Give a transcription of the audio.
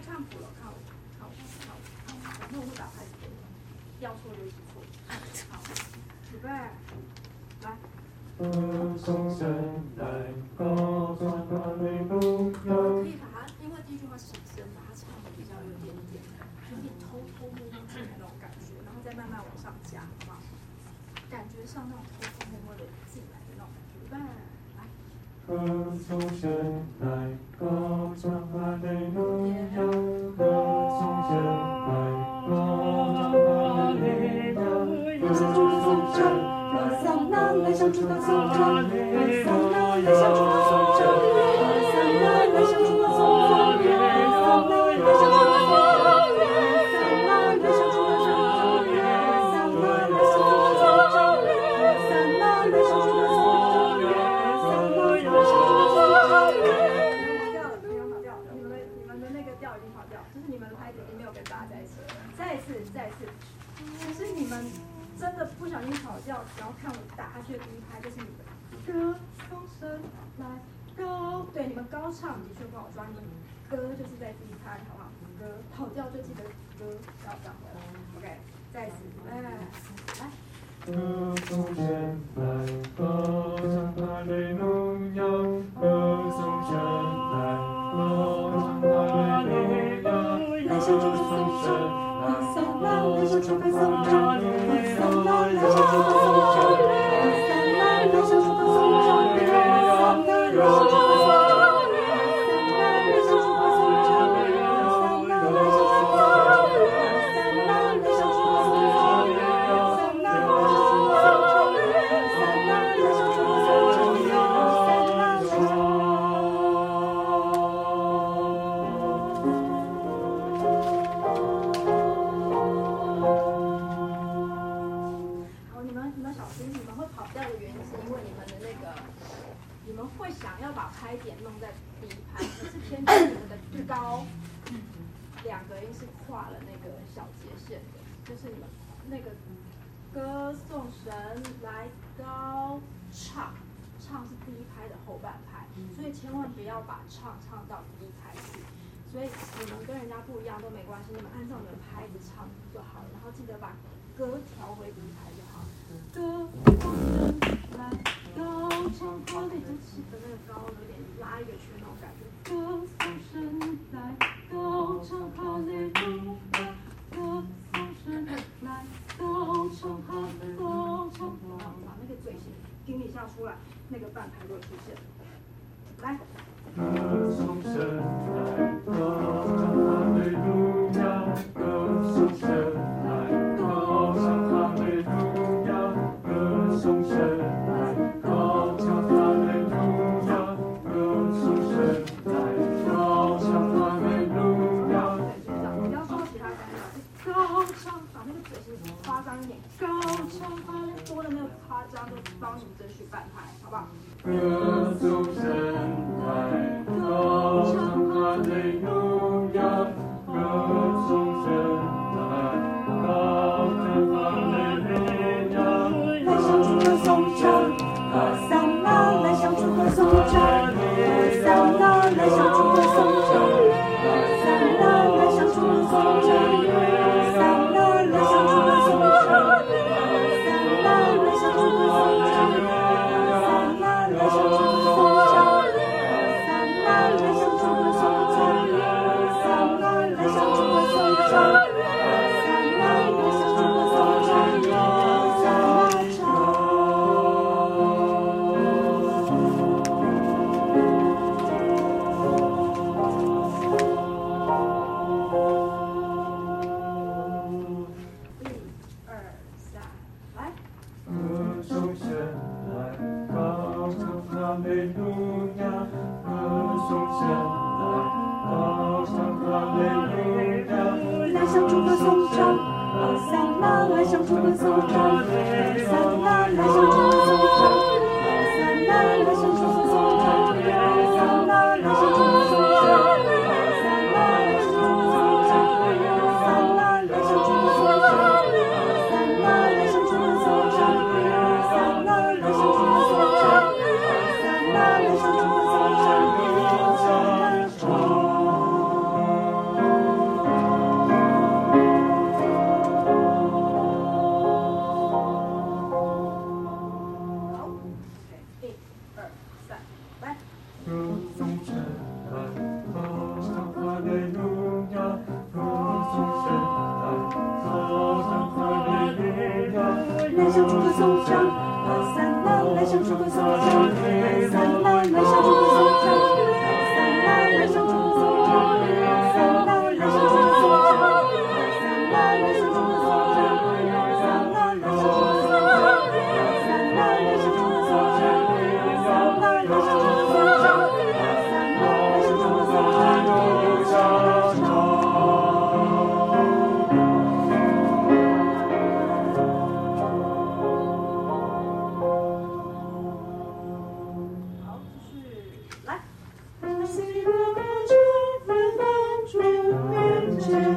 看谱了，看我，看我，看我，看我，反正我会打拍子，要错就是错。好，准备，来。从山来。可以把它，因为第一句话是小声，把它唱的比较有点点，有点偷偷摸摸的那种感觉，然后再慢慢往上加，好不好？感觉像那种偷偷摸摸的进来的那种感觉。歌颂生来歌颂发明路亚歌颂生来歌颂发明路亚歌颂生来歌颂发明不小心跑调，然后看我打，他就的第一拍，就是你的。歌颂声来高，对，你们高唱的确不好抓，你们歌就是在第一拍，好不好？歌跑调就记得歌要转回来，OK。再次，哎，来来。歌颂声来高唱哈利路亚，歌颂声来高唱哈利路亚，来向主歌颂声，来歌向主歌颂声。把拍点弄在第一拍，可是偏偏你们的高，两个音是跨了那个小节线的，就是你们那个歌颂神来高唱，唱是第一拍的后半拍，所以千万不要把唱唱到第一拍去。所以你们跟人家不一样都没关系，你们按照你们拍子唱就好了，然后记得把歌调回第一拍就好。歌颂神来高唱，高的起的那个高有点拉一个圈那种感觉。歌颂神来高唱，哈利路亚，歌颂神来高唱，哈利高唱，把那个嘴型顶一下出来，那个半拍就会出现。来。歌颂神来高唱，哈利路亚，歌颂多的那个夸张，就帮你们争取半拍，好不好？歌颂神 true.